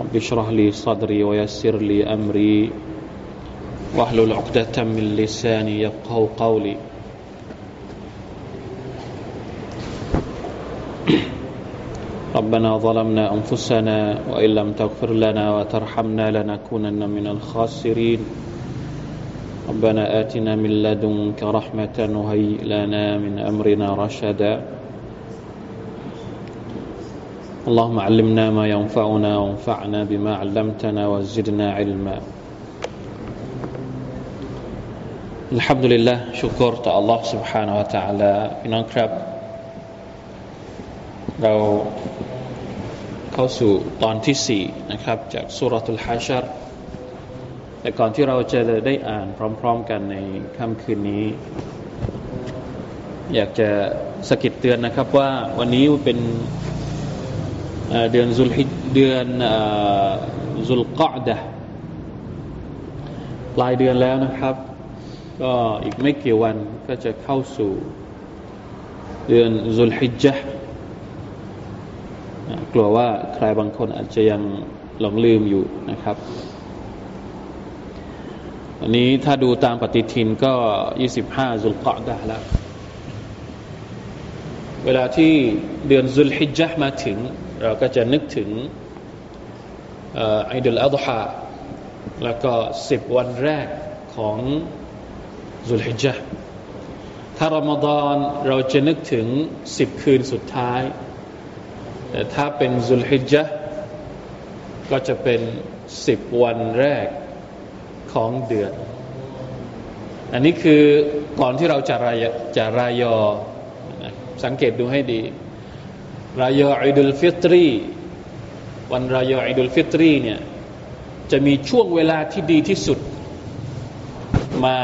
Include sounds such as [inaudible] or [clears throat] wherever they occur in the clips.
رب اشرح لي صدري ويسر لي أمري. واحلل عقدة من لساني يفقه قولي. ربنا ظلمنا أنفسنا وإن لم تغفر لنا وترحمنا لنكونن من الخاسرين. ربنا آتنا من لدنك رحمة وهيئ لنا من أمرنا رشدا. اللهم علمنا ما ينفعنا وانفعنا بما علمتنا وزدنا علما الحمد لله ชุกรต่อ Allah سبحانه และ تعالى พี่น้องครับ เราเข้าสู่ตอนที่สี่นะครับ จากสุรทูลฮาชรแต่ก่อนที่เราจะได้อ่านพร้อมๆกันในค่ำคืนนี้ อยากจะสกิดเตือนนะครับว่าวันนี้เป็น เดือนซุลฮิเดือนซุลกอดะปลายเดือนแล้วนะครับ ก็อีกไม่กี่วันก็จะเข้าสู่ เดือนซุลฮิจห์กลัวว่าใครบางคนอาจจะยังหลงลืมอยู่นะครับอันนี้ถ้าดูตามปฏิทินก็ 25ซุลกอดะแล้ว เวลาที่เดือนซุลฮิจญ์มาถึง เราก็จะนึกถึงอิดุลอัฎฮาแล้วก็สิบวันแรกของซุลฮิจญ์ถ้ารอมฎอนเราจะนึกถึงสิบคืนสุดท้าย แต่ถ้าเป็นซุลฮิจญ์ก็จะเป็นสิบวันแรกของเดือน อันนี้คือก่อนที่เราจะรายจะรายอ สังเกตดูให้ดี รายออิดุลฟิตรี วันรายออิดุลฟิตรีเนี่ยจะมีช่วงเวลาที่ดีที่สุด มา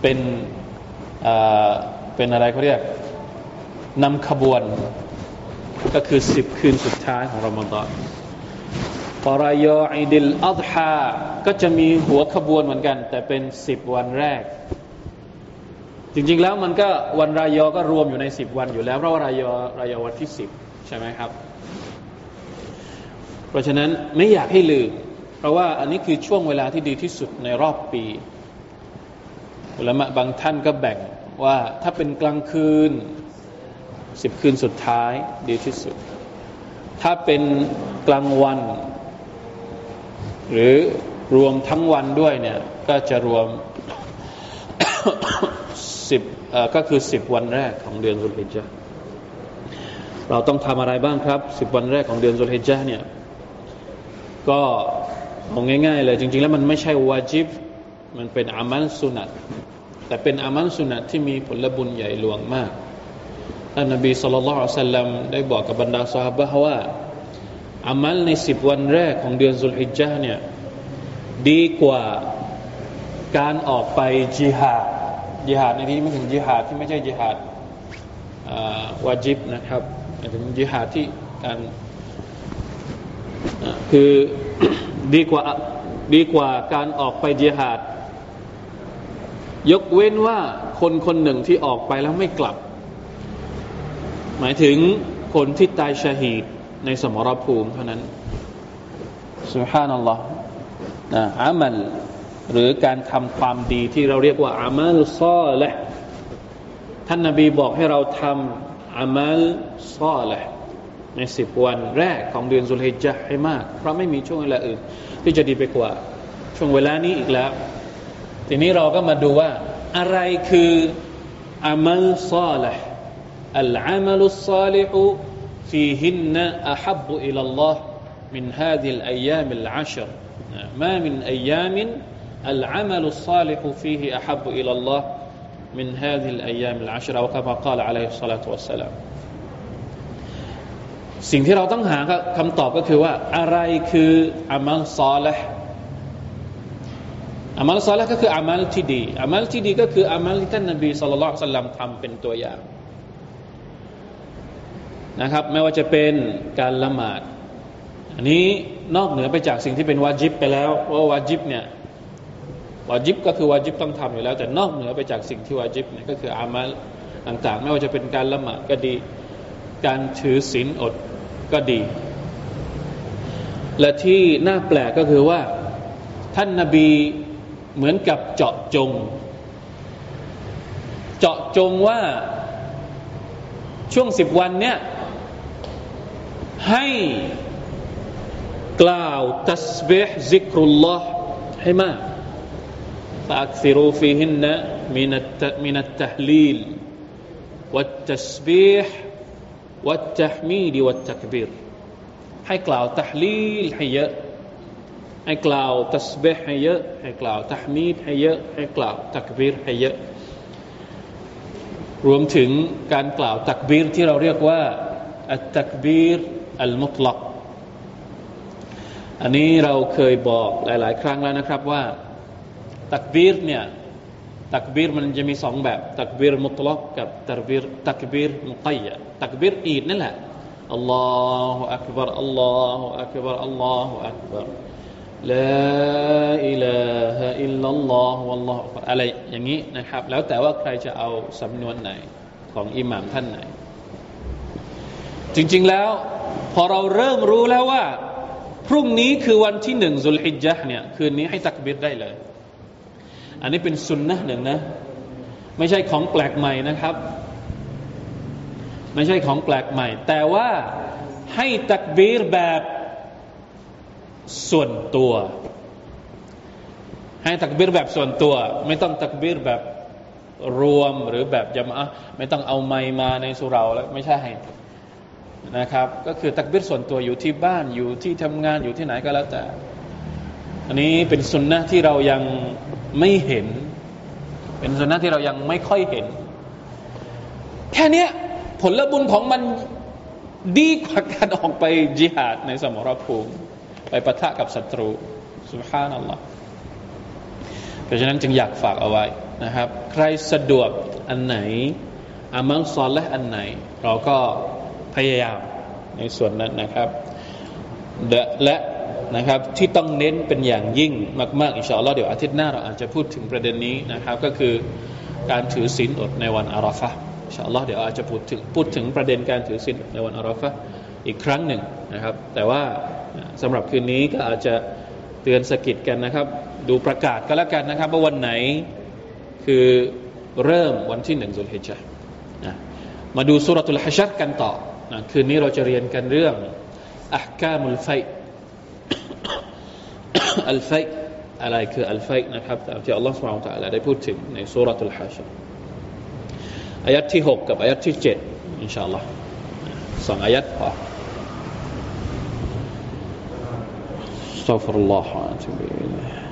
เป็นเป็นอะไรเขาเรียกนำขบวนก็คือสิบคืนสุดท้ายของรอมฎอนปรายออิดิลอัฎฮาก็จะมีหัวขบวนเหมือนกัน แต่เป็นสิบวันแรก จริง ๆ แล้วมันก็วันรายอก็รวมอยู่ในสิบวันอยู่แล้วเพราะว่ารายอรายอวันที่สิบใช่ไหมครับ เพราะฉะนั้นไม่อยากให้ลืม เพราะว่าอันนี้คือช่วงเวลาที่ดีที่สุดในรอบปีอุลามะบางท่านก็แบ่งว่าถ้าเป็นกลางคืนสิบคืนสุดท้ายดีที่สุด ถ้าเป็นกลางวัน หรือรวมทั้งวันด้วยเนี่ยก็จะรวม สิบก็คือสิบวันแรกของเดือนสุลฮิจญ์เราต้องทำอะไรบ้างครับสิบวันแรกของเดือนสุลฮิจญ์เนี่ยก็มองง่ายๆเลยจริง ๆ แล้วมันไม่ใช่วาจิบ มันเป็นอามัลสุนัตแต่เป็นอามัลสุนัตที่มีผลบุญใหญ่หลวงมากท่านนบีสุลต่านสัลลัมได้บอกกับบรรดาสหายว่าอามัลในสิบวันแรกของเดือนสุลฮิจญ์เนี่ยดีกว่าการออกไปจิฮาด จิฮาดในที่นี้ไม่ถึงจิฮาดที่ไม่ใช่จิฮาดวาจิบนะครับหมายถึงจิฮาดที่การคือดีกว่าดีกว่าการออกไปจิฮาด ยกเว้นว่าคนคนหนึ่งที่ออกไปแล้วไม่กลับ หมายถึงคนที่ตายชาฮีดในสมรภูมิเท่านั้นสุฮานัลลอฮ์นะอามัล หรือการทำความดีที่เราเรียกว่าอามัลซอละท่านนาบีบอกให้เราทำอามัลซอละในสิบวันแรกของเดือนสุลฮิจญ์ให้มาก เพราะไม่มีช่วงเวลาอื่น ที่จะดีไปกว่า ช่วงเวลานี้อีกแล้ว ทีนี้เราก็มาดูว่า อะไรคืออามัลซอละอัลอามัลุซาลิฮ فيهن أحب إلى الله من هذه الأيام العشر ما من أيام العمل الصالح فيه أحب إلى الله من هذه الأيام العشر أو كما قال عليه الصلاة والسلام สิ่งที่เราต้องหาคำตอบก็คือว่าอะไรคืออามัลซอลห์ อามัลซอลก็คืออามัลที่ดีอามัลที่ดีก็คืออามัลที่ท่านนบีสุลต่านสัลลัมทำเป็นตัวอย่างนะครับ ไม่ว่าจะเป็นการละหมาด อันนี้นอกเหนือไปจากสิ่งที่เป็นวาจิบไปแล้วเพราะวาจิบเนี่ย วาจิบก็คือวาจิบต้องทำอยู่แล้ว แต่นอกเหนือไปจากสิ่งที่วาจิบเนี่ยก็คืออามัลต่างๆ ไม่ว่าจะเป็นการละหมาดก็ดี การถือศีลอดก็ดี และที่น่าแปลกก็คือว่าท่านนาบีเหมือนกับเจาะจง เจาะจงว่าช่วงสิบวันเนี้ยให้กล่าวตัสบิฮซิกรุลลอฮ์ให้มาก فأكثروا فيهن من من التهليل والتسبيح والتحميد والتكبير ให้กล่าวตัฮลีลให้เยอะให้กล่าวตัสบิฮให้เยอะให้กล่าวตัฮมีดให้เยอะให้กล่าวตักบีรให้เยอะ รวมถึงการกล่าวตักบีรที่เราเรียกว่าอัตตักบีรอัลมุตลักอันนี้เราเคยบอกหลาย ๆ ครั้งแล้วนะครับว่า ตักบีรเนี่ยตักบีรมันจะมีสองแบบ ตักบีรมุตลักกับตักบีรตักบีรมุกัยตักบีรอีดนั่นแหละอัลลอฮฺอักบารอัลลอฮฺอักบารอัลลอฮฺอักบารลาอิลาฮะอิลลัลลอฮฺวัลลอฮฺอะไรอย่างนี้นะครับ แล้วแต่ว่าใครจะเอาสำนวนไหนของอิหม่ามท่านไหน จริงๆแล้วพอเราเริ่มรู้แล้วว่า พรุ่งนี้คือวันที่หนึ่งสุลฮิจญะเนี่ยคืนนี้ให้ตักบิดได้เลย อันนี้เป็นสุนนะหนึ่งนะ ไม่ใช่ของแปลกใหม่นะครับ ไม่ใช่ของแปลกใหม่ แต่ว่าให้ตักบีรแบบส่วนตัว ให้ตักบิรแบบส่วนตัว ไม่ต้องตักบิรแบบรวมหรือแบบยามะไม่ต้องเอาไมมาในสุราแล้วไม่ใช่นะครับ ก็คือตักบิรส่วนตัวอยู่ที่บ้านอยู่ที่ทำงานอยู่ที่ไหนก็แล้วแต่ อันนี้เป็นสุนนะที่เรายัง ไม่เห็น เป็นสุนนะที่เรายังไม่ค่อยเห็น แค่นี้ผลบุญของมันดีกว่าการออกไปจิหาดในสมรภูมิ ไปปะทะกับศัตรูสุภานัลลอฮ์เพราะฉะนั้นจึงอยากฝากเอาไว้นะครับ ใครสะดวกอันไหนอามัลซอนและอันไหน เราก็พยายามในส่วนนั้นนะครับและ นะครับที่ต้องเน้นเป็นอย่างยิ่งมาก ๆ อินชาอัลลอฮ์เดี๋ยวอาทิตย์หน้าเราอาจจะพูดถึงประเด็นนี้นะครับ ก็คือการถือศีลอดในวันอาราฟะอินชาอัลลอฮ์เดี๋ยวอาจจะพูดถึงพูดถึงประเด็นการถือศีลในวันอาราฟะอีกครั้งหนึ่งนะครับ แต่ว่าสำหรับคืนนี้ก็อาจจะเตือนสกิดกันนะครับ ดูประกาศก็แล้วกันนะครับ ว่าวันไหนคือเริ่มวันที่หนึ่งสุลฮิจนะมาดูสุรทุลฮัชัดกันต่อนะคืนนี้เราจะเรียนกันเรื่องอักามุลไฟ อัลไฟอะไรคืออัลไฟนะครับตามที่อัลลอฮฺสุบฮานตะลาได้พูดถึงในสุรทุลฮัชัดอายัดที่หกกับอายัดที่เจ็ดอินชาอัลลอฮ์สองอายัดพอ استغفر الله واتوب اليه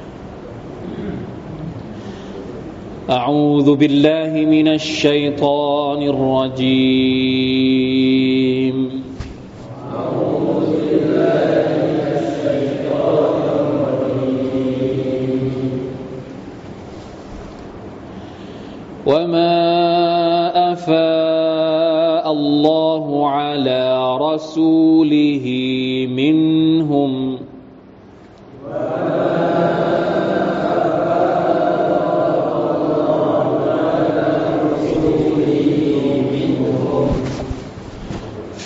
اعوذ بالله من الشيطان الرجيم أعوذ بالله وما أفاء الله على رسوله منهم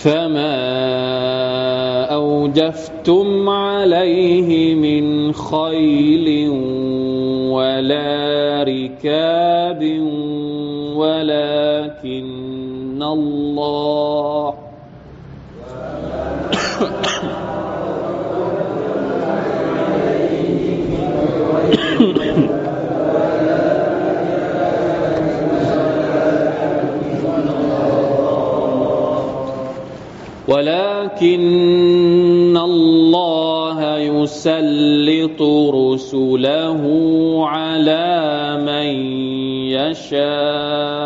فما أوجفتم عليه من خيل ولا ركاب الله. ولكن الله يسلط رسله على من يشاء.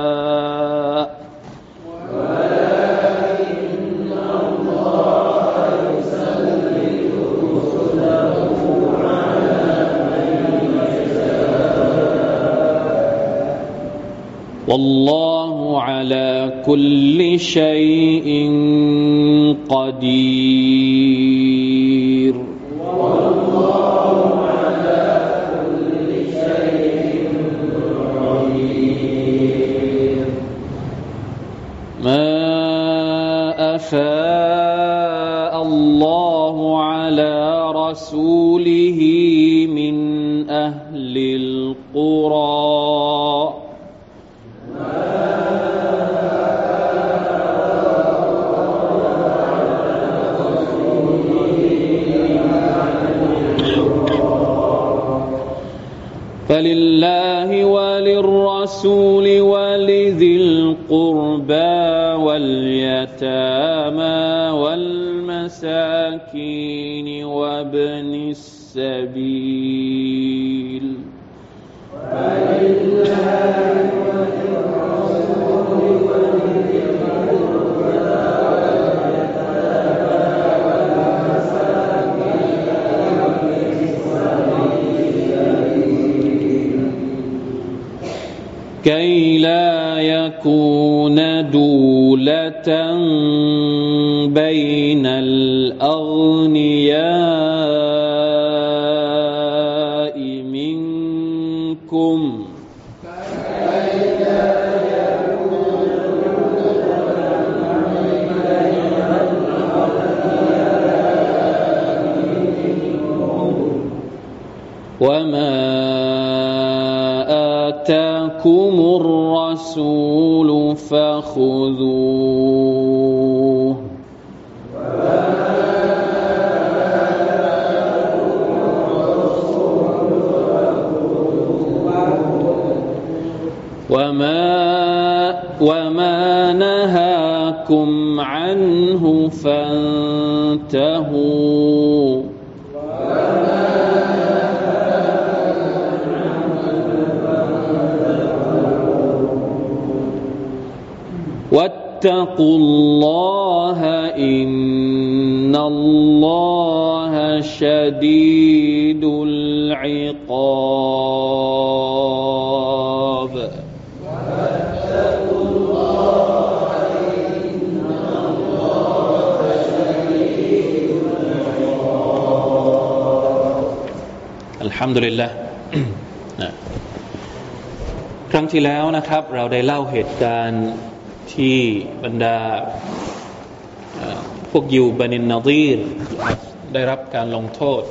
والله على كل شيء قدير. والله على كل شيء قدير ما أفاء الله على رسوله آتاكم الرسول فخذوه. وما وما نهاكم عنه فانتهوا. واتقوا الله إن الله شديد العقاب الحمد لله [clears throat] ครั้งที่แล้วนะครับ เราได้เล่าเหตุการณ์ ที่บรรดาพวกยิวบันินนาดีรได้รับการลงโทษ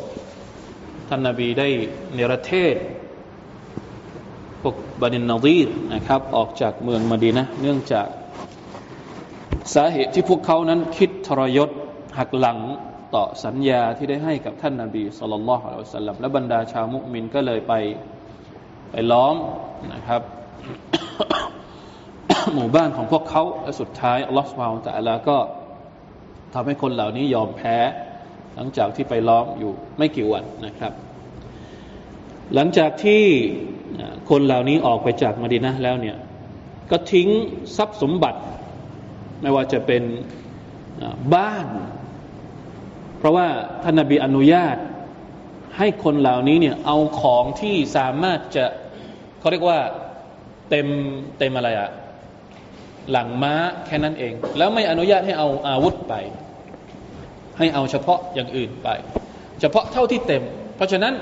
ท่านนาบีได้เนรเทศ พวกบันินนาดีรนะครับ ออกจากเมืองมาดีนะเนื่องจากสาเหตุที่พวกเขานั้นคิดทรยศหักหลังต่อสัญญาที่ได้ให้กับท่านนาบีสุลต่านละฮ์อัลลอฮฺสัลลัมและบรรดาชาวมุมินก็เลยไปไปล้อมนะครับ หมู่บ้านของพวกเขาและสุดท้ายอัลลอฮฺสุบฮานตะลาก็ทำให้คนเหล่านี้ยอมแพ้ หลังจากที่ไปล้อมอยู่ไม่กี่วันนะครับ หลังจากที่คนเหล่านี้ออกไปจากมาดีนะแล้วเนี่ยก็ทิ้งทรัพย์สมบัติ ไม่ว่าจะเป็นบ้าน เพราะว่าท่านนบีอนุญาตให้คนเหล่านี้เนี่ยเอาของที่สามารถจะเขาเรียกว่าเต็มเต็มอะไรอะ หลังม้าแค่นั้นเอง แล้วไม่อนุญาตให้เอาอาวุธไป ให้เอาเฉพาะอย่างอื่นไป เฉพาะเท่าที่เต็ม เพราะฉะนั้น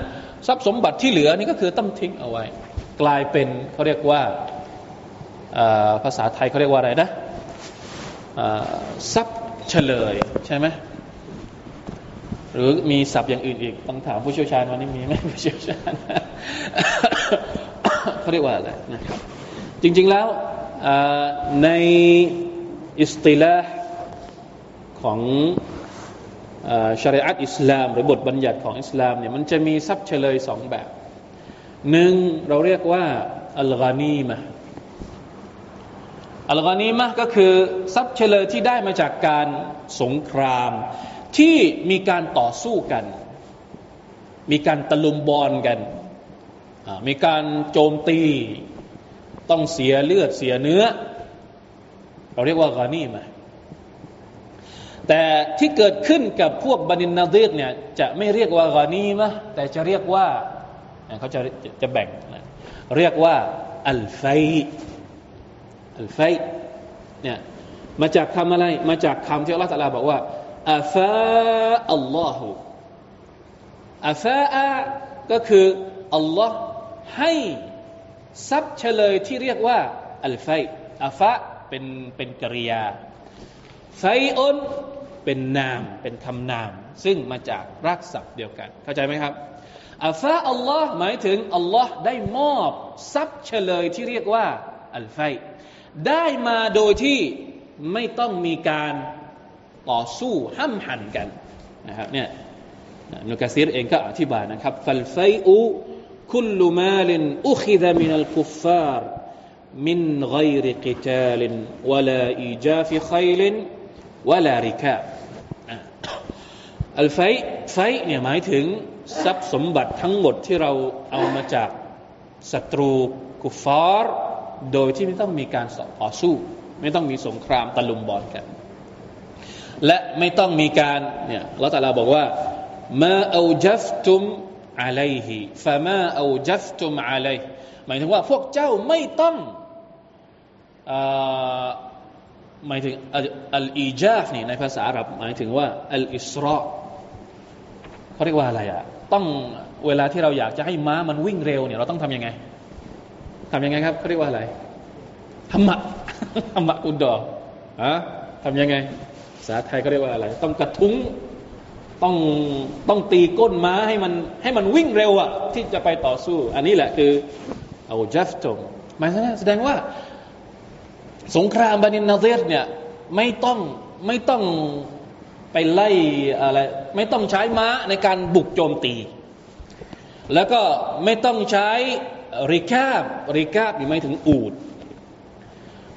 ทรัพย์สมบัติที่เหลือนี่ก็คือต้องทิ้งเอาไว้ กลายเป็นเขาเรียกว่าภาษาไทยเขาเรียกว่าอะไรนะทรัพย์เฉลยใช่ไหมหรือมีศัพท์อย่างอื่นอีกต้องถามผู้เชี่ยวชาญวันนี้มีไหมผู้เชี่ยวชาญเขาเรียกว่าอะไรนะครับ จริง ๆแล้ว ในอิสติลาของชริอัตอิสลาม หรือบทบัญญัติของอิสลามเนี่ยมันจะมีทรัพย์เฉลยสองแบบหนึ่งเราเรียกว่าอัลกานีมะอัลกานีมะก็คือทรัพย์เฉลยที่ได้มาจากการสงคราม ที่มีการต่อสู้กัน มีการตะลุมบอลกัน มีการโจมตี ต้องเสียเลือดเสียเนื้อ เราเรียกว่ากานีมาแต่ที่เกิดขึ้นกับพวกบันินนาดีรเนี่ยจะไม่เรียกว่ากานีมะแต่จะเรียกว่าเขาจะจะแบ่งเรียกว่าอัลไฟอัลไฟเนี่ยมาจากคำอะไร มาจากคำที่อัลลอฮฺตะลาบอกว่าอาฟาอัลลอฮฺอาฟาอะก็คืออัลลอฮ์ให้ ทรัพย์เฉลยที่เรียกว่า อัลไฟอาฟะเป็นเป็นกริยาไฟอุนเป็นนามเป็นคำนาม ซึ่งมาจากรากศัพท์เดียวกัน เข้าใจไหมครับأفاء اللهหมายถึงอัลลอฮ์ได้มอบทรัพย์เชลยที่เรียกว่า الفيءได้มาโดยที่ไม่ต้องมีการต่อสู้ห้ำหั่นกันนะครับเนี่ยนุกะซีรเองก็อธิบายนะครับفالفيء كل مال أخذ من الكفار من غير قتال ولا إيجاف خيلวลาริกาอัลไฟไฟเนี่ยหมายถึงทรัพย์สมบัติทั้งหมดที่เราเอามาจากศัตรูกุฟาร์โดยที่ไม่ต้องมีการต่อสู้ ไม่ต้องมีสงครามตะลุมบอลกัน และไม่ต้องมีการเนี่ยละตาลาบอกว่ามาเอาจัฟตุม อะลัยฮิฟะมาเอาจัฟตุมอะลัยหมายถึงว่าพวกเจ้าไม่ต้องหมายถึงอัลอีจาฟนี่ในภาษาอาหรับหมายถึงว่าอัลอิสรอเขาเรียกว่าอะไรอะต้องเวลาที่เราอยากจะให้ม้ามันวิ่งเร็วเนี่ยเราต้องทำยังไงทำยังไงครับเขาเรียกว่าอะไรธรรมะธรรมะอุดดออะทำยังไงภาษาไทยก็เรียกว่าอะไร ต้องกระทุ้ง ต้องต้องตีก้นม้าให้มันให้มันวิ่งเร็วอะที่จะไปต่อสู้ อันนี้แหละคือเอาจัฟตมหมายถึงแสดงว่า สงครามบานินนาเซรเนี่ยไม่ต้องไม่ต้องไปไล่อะไรไม่ต้องใช้ม้าในการบุกโจมตี แล้วก็ไม่ต้องใช้ริกาบริกาบหมายถึงอูด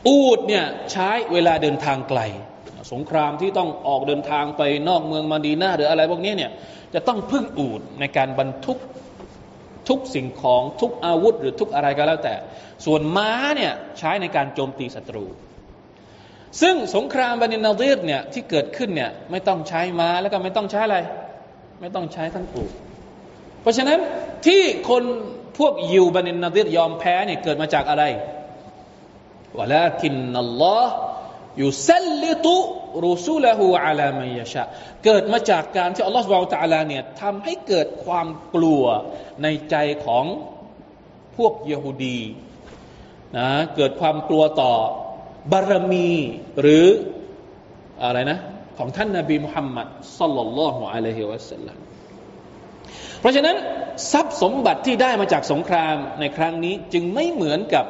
อูดเนี่ยใช้เวลาเดินทางไกล สงครามที่ต้องออกเดินทางไปนอกเมืองมาดีนาหรืออะไรพวกนี้เนี่ยจะต้องพึ่งอูดในการบรรทุกทุกสิ่งของทุกอาวุธ หรือทุกอะไรก็แล้วแต่ ส่วนม้าเนี่ยใช้ในการโจมตีศัตรู ซึ่งสงครามบันินาดีรเนี่ยที่เกิดขึ้นเนี่ยไม่ต้องใช้ม้าแล้วก็ไม่ต้องใช้อะไร ไม่ต้องใช้ทั้งอูดเพราะฉะนั้นที่คนพวกยิวบันินนาดิรยอมแพ้เนี่ยเกิดมาจากอะไรวะลาคินนัลลอฮ์ ยุซัลลิตุรุสูลหูอาลามัยชะเกิดมาจากการที่อัลลอฮฺสุบะฮฺตะลาเนี่ยทำให้เกิดความกลัวในใจของพวกยิฮูดีนะเกิดความกลัวต่อบารมีหรืออะไรนะของท่านนาบีมุฮัมมัดสัลลัลลอฮุอะลัยฮิวะสัลลัมราะฉะนั้นทรัพย์สมบัติที่ได้มาจากสงครามในครั้งนี้จึงไม่เหมือนกับ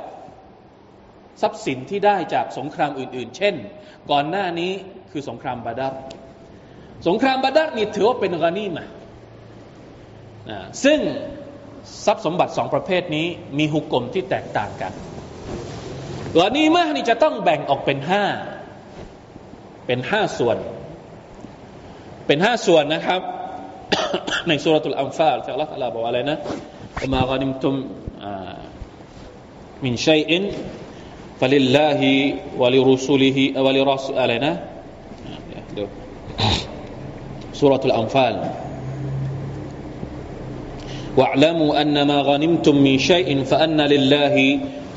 ทรัพย์สินที่ได้จากสงครามอื่น ๆ เช่น ก่อนหน้านี้คือสงครามบาดัรสงครามบาดัรนี่ถือว่าเป็นกานีมาซึ่งทรัพย์สมบัติสองประเภทนี้มีหุกกลมที่แตกต่างกันกานีมานี่จะต้องแบ่งออกเป็นห้าเป็นห้าส่วน เป็นห้าส่วนนะครับ ในสุรทูลอัมฟาลที่อัลลอฮฺตะลาบอกอะไรนะมากานิ فلله ولرسوله ولرسول อะไรนะเดี๋ยวสุรทูลอัมฟาล واعلموا أن ما غنمتم من شيء فأن لله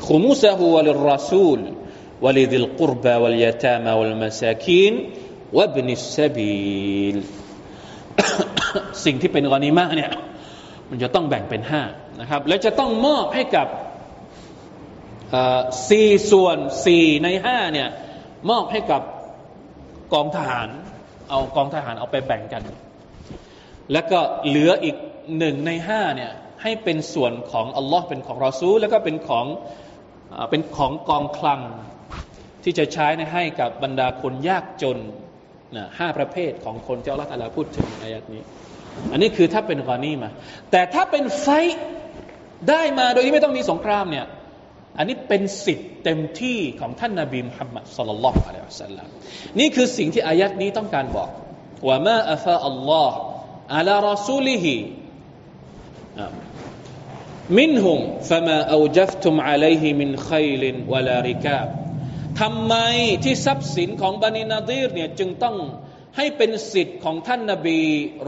خمسه وللرسول ولذي القربى واليتامى والمساكين وابن السبيل [coughs] สิ่งที่เป็นกอนิมาเนี่ยมันจะต้องแบ่งเป็นห้านะครับ และจะต้องมอบให้กับ สี่ส่วนสี่ในห้าเนี่ยมอบให้กับกองทหาร เอากองทหารเอาไปแบ่งกัน แล้วก็เหลืออีกหนึ่งในห้าเนี่ยให้เป็นส่วนของอัลลอฮ์เป็นของรอซูลแล้วก็เป็นของเป็นของกองคลังที่จะใช้ให้กับบรรดาคนยากจนนะห้าประเภทของคนที่อัลลอฮฺตาลาพูดถึงในอายัดนี้ อันนี้คือถ้าเป็นغنيمة แต่ถ้าเป็น فيء ได้มาโดยที่ไม่ต้องมีสงครามเนี่ย อันนี้เป็นสิทธิ์เต็มที่ของท่านนาบีมุฮัมมัดصلى الله عليه وسلمนี่คือสิ่งที่อายัดนี้ต้องการบอกว่าما أفاء الله على رسوله منهم فما أوجفتم عليه من خيل ولا ركابทำไมที่ทรัพย์สินของบันินาดีรเนี่ยจึงต้องให้เป็นสิทธิ์ของท่านนาบี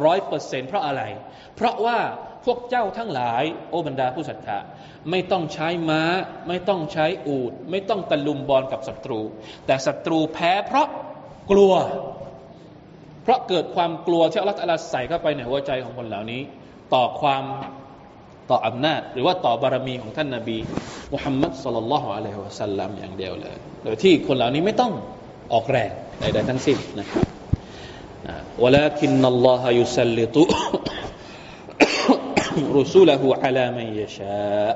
ร้อยเปอร์เซ็นเพราะอะไร เพราะว่า พวกเจ้าทั้งหลาย โอบรรดาผู้ศรัทธาไม่ต้องใช้ม้า ไม่ต้องใช้อูดไม่ต้องตะลุมบอลกับศัตรู แต่ศัตรูแพ้เพราะกลัว เพราะเกิดความกลัวที่อัลลอฮฺใส่เข้าไปในหัวใจของคนเหล่านี้ ต่อความต่ออำนาจ หรือว่าต่อบารมีของท่านนาบีมุฮัมมัดสุลลัลลอฮุอะลัยฮิวะสัลลัมอย่างเดียวเลย โดยที่คนเหล่านี้ไม่ต้องออกแรงใดๆทั้งสิ้นนะครับ ولكن الله يسلط รุสุลหูอาลามัยยชา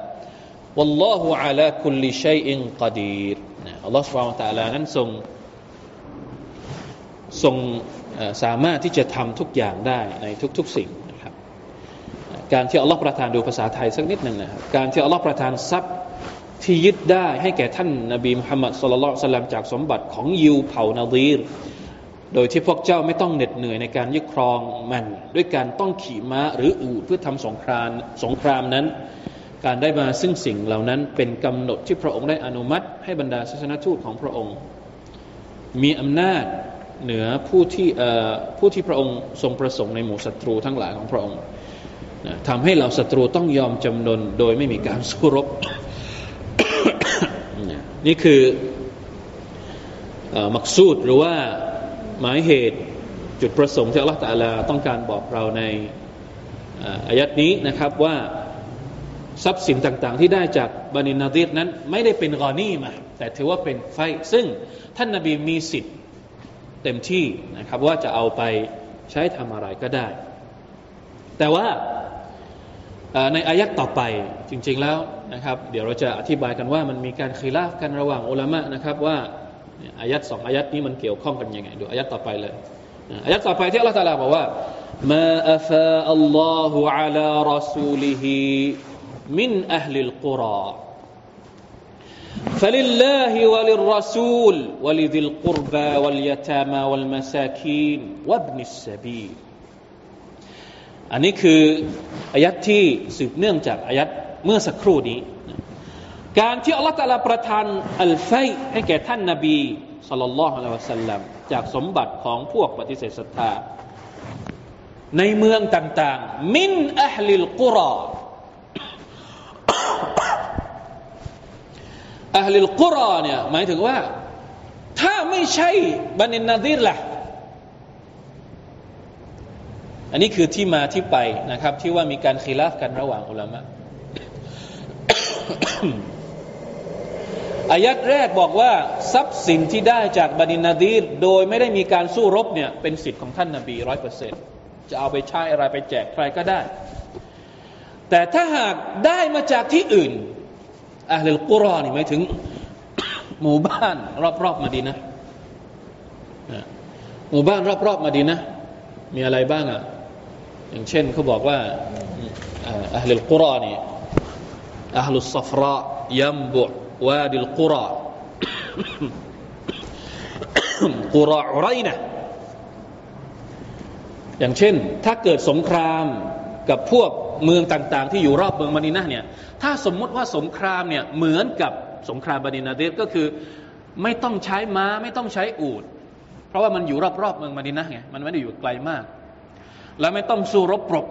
วัลลอฮุอาลาคุลลิชัยอินกอดีรนะอัลลอฮฺสุบานตะลานั้นทรงทรงสามารถที่จะทำทุกอย่างได้ในทุก ๆสิ่งนะครับ การที่อัลลอฮฺประทานดูภาษาไทยสักนิดหนึ่งนะครับการที่อัลลอฮฺประทานทรัพย์ที่ยึดได้ให้แก่ท่านนบีมุฮัมมัดสุลลัลสลัมจากสมบัติของยิวเผ่านาดีร โดยที่พวกเจ้าไม่ต้องเหน็ดเหนื่อยในการยึดครองมัน ด้วยการต้องขี่ม้าหรืออูดเพื่อทำสงครามสงครามนั้น การได้มาซึ่งสิ่งเหล่านั้นเป็นกำหนดที่พระองค์ได้อนุมัติ ให้บรรดาศาสนทูตของพระองค์ มีอำนาจเหนือผู้ที่ผู้ที่พระองค์ทรงประสงค์ในหมู่ศัตรูทั้งหลายของพระองค์ทำให้เราศัตรูต้องยอมจำนนโดยไม่มีการสู้รบ นี่คือมักซูดหรือว่า หมายเหตุจุดประสงค์ที่อัลลอฮฺตาลาต้องการบอกเราในอายัดนี้นะครับว่าทรัพย์สินต่างๆ ที่ได้จากบันินาดีรนั้น ไม่ได้เป็นกอนี่มาแต่ถือว่าเป็นไฟซึ่งท่านนาบีมีสิทธิ์เต็มที่นะครับว่าจะเอาไปใช้ทำอะไรก็ได้ แต่ว่าในอายัดต่อไปจริงๆแล้วนะครับ เดี๋ยวเราจะอธิบายกันว่ามันมีการคีลาฟกันระหว่างอุลามะนะครับว่า อายัดสองอายัดนี้มันเกี่ยวข้องกันยังไงดูอายัดต่อไปเลยอายัดต่อไปที่อัลลอฮฺตาลาบอกว่ามาอัฟาอัลลอฮฺอัลารอซูลิฮิมินอัลลิลกุรอ فلله وللرسول ولذي القربى واليتامى والمساكين وابن السبيل อันนี้คืออายัดที่สืบเนื่องจากอายัดเมื่อสักครู่นี้ การที่อัลลอฮฺตาลาประทานอัลไฟให้แก่ท่านนาบีสุลต่านละฮ์ลลอฮฺสัลลัมจากสมบัติของพวกปฏิเสธศรัทธา ในเมืองต่างๆ มินอัลลิลกุรออัลลิลกุรอเนี่ยหมายถึงว่า ถ้าไม่ใช่บันินนาดีรล่ะอันนี้คือที่มาที่ไปนะครับ ที่ว่ามีการคีลาฟกันระหว่างอุลามะ อายัดแรกบอกว่าทรัพย์สินที่ได้จากบันินาดีรโดยไม่ได้มีการสู้รบเนี่ยเป็นสิทธิ์ของท่านนาบีร้อยเปอร์เซ็นต์จะเอาไปใช้อะไรไปแจกใครก็ได้ แต่ถ้าหากได้มาจากที่อื่นอัลลกุรอนี่หมายถึงหมู่บ้านรอบๆมาดีนะหมู่บ้านรอบๆมาดีนะมีอะไรบ้างอะอย่างเช่นเขาบอกว่าอัลลกุรอนี่อัลลุสซฟรายัมบุ วาดิลกุรอกุรออุไรนะอย่างเช่น ถ้าเกิดสงครามกับพวกเมืองต่างๆ ที่อยู่รอบเมืองมาดินะเนี่ยถ้าสมมุติว่าสงครามเนี่ยเหมือนกับสงครามบานินาเดก็คือไม่ต้องใช้ม้าไม่ต้องใช้อูด เพราะว่ามันอยู่รอบๆเมืองมาดินะไงมันไม่ได้อยู่ไกลมาก แล้วไม่ต้องสู้รบปรบ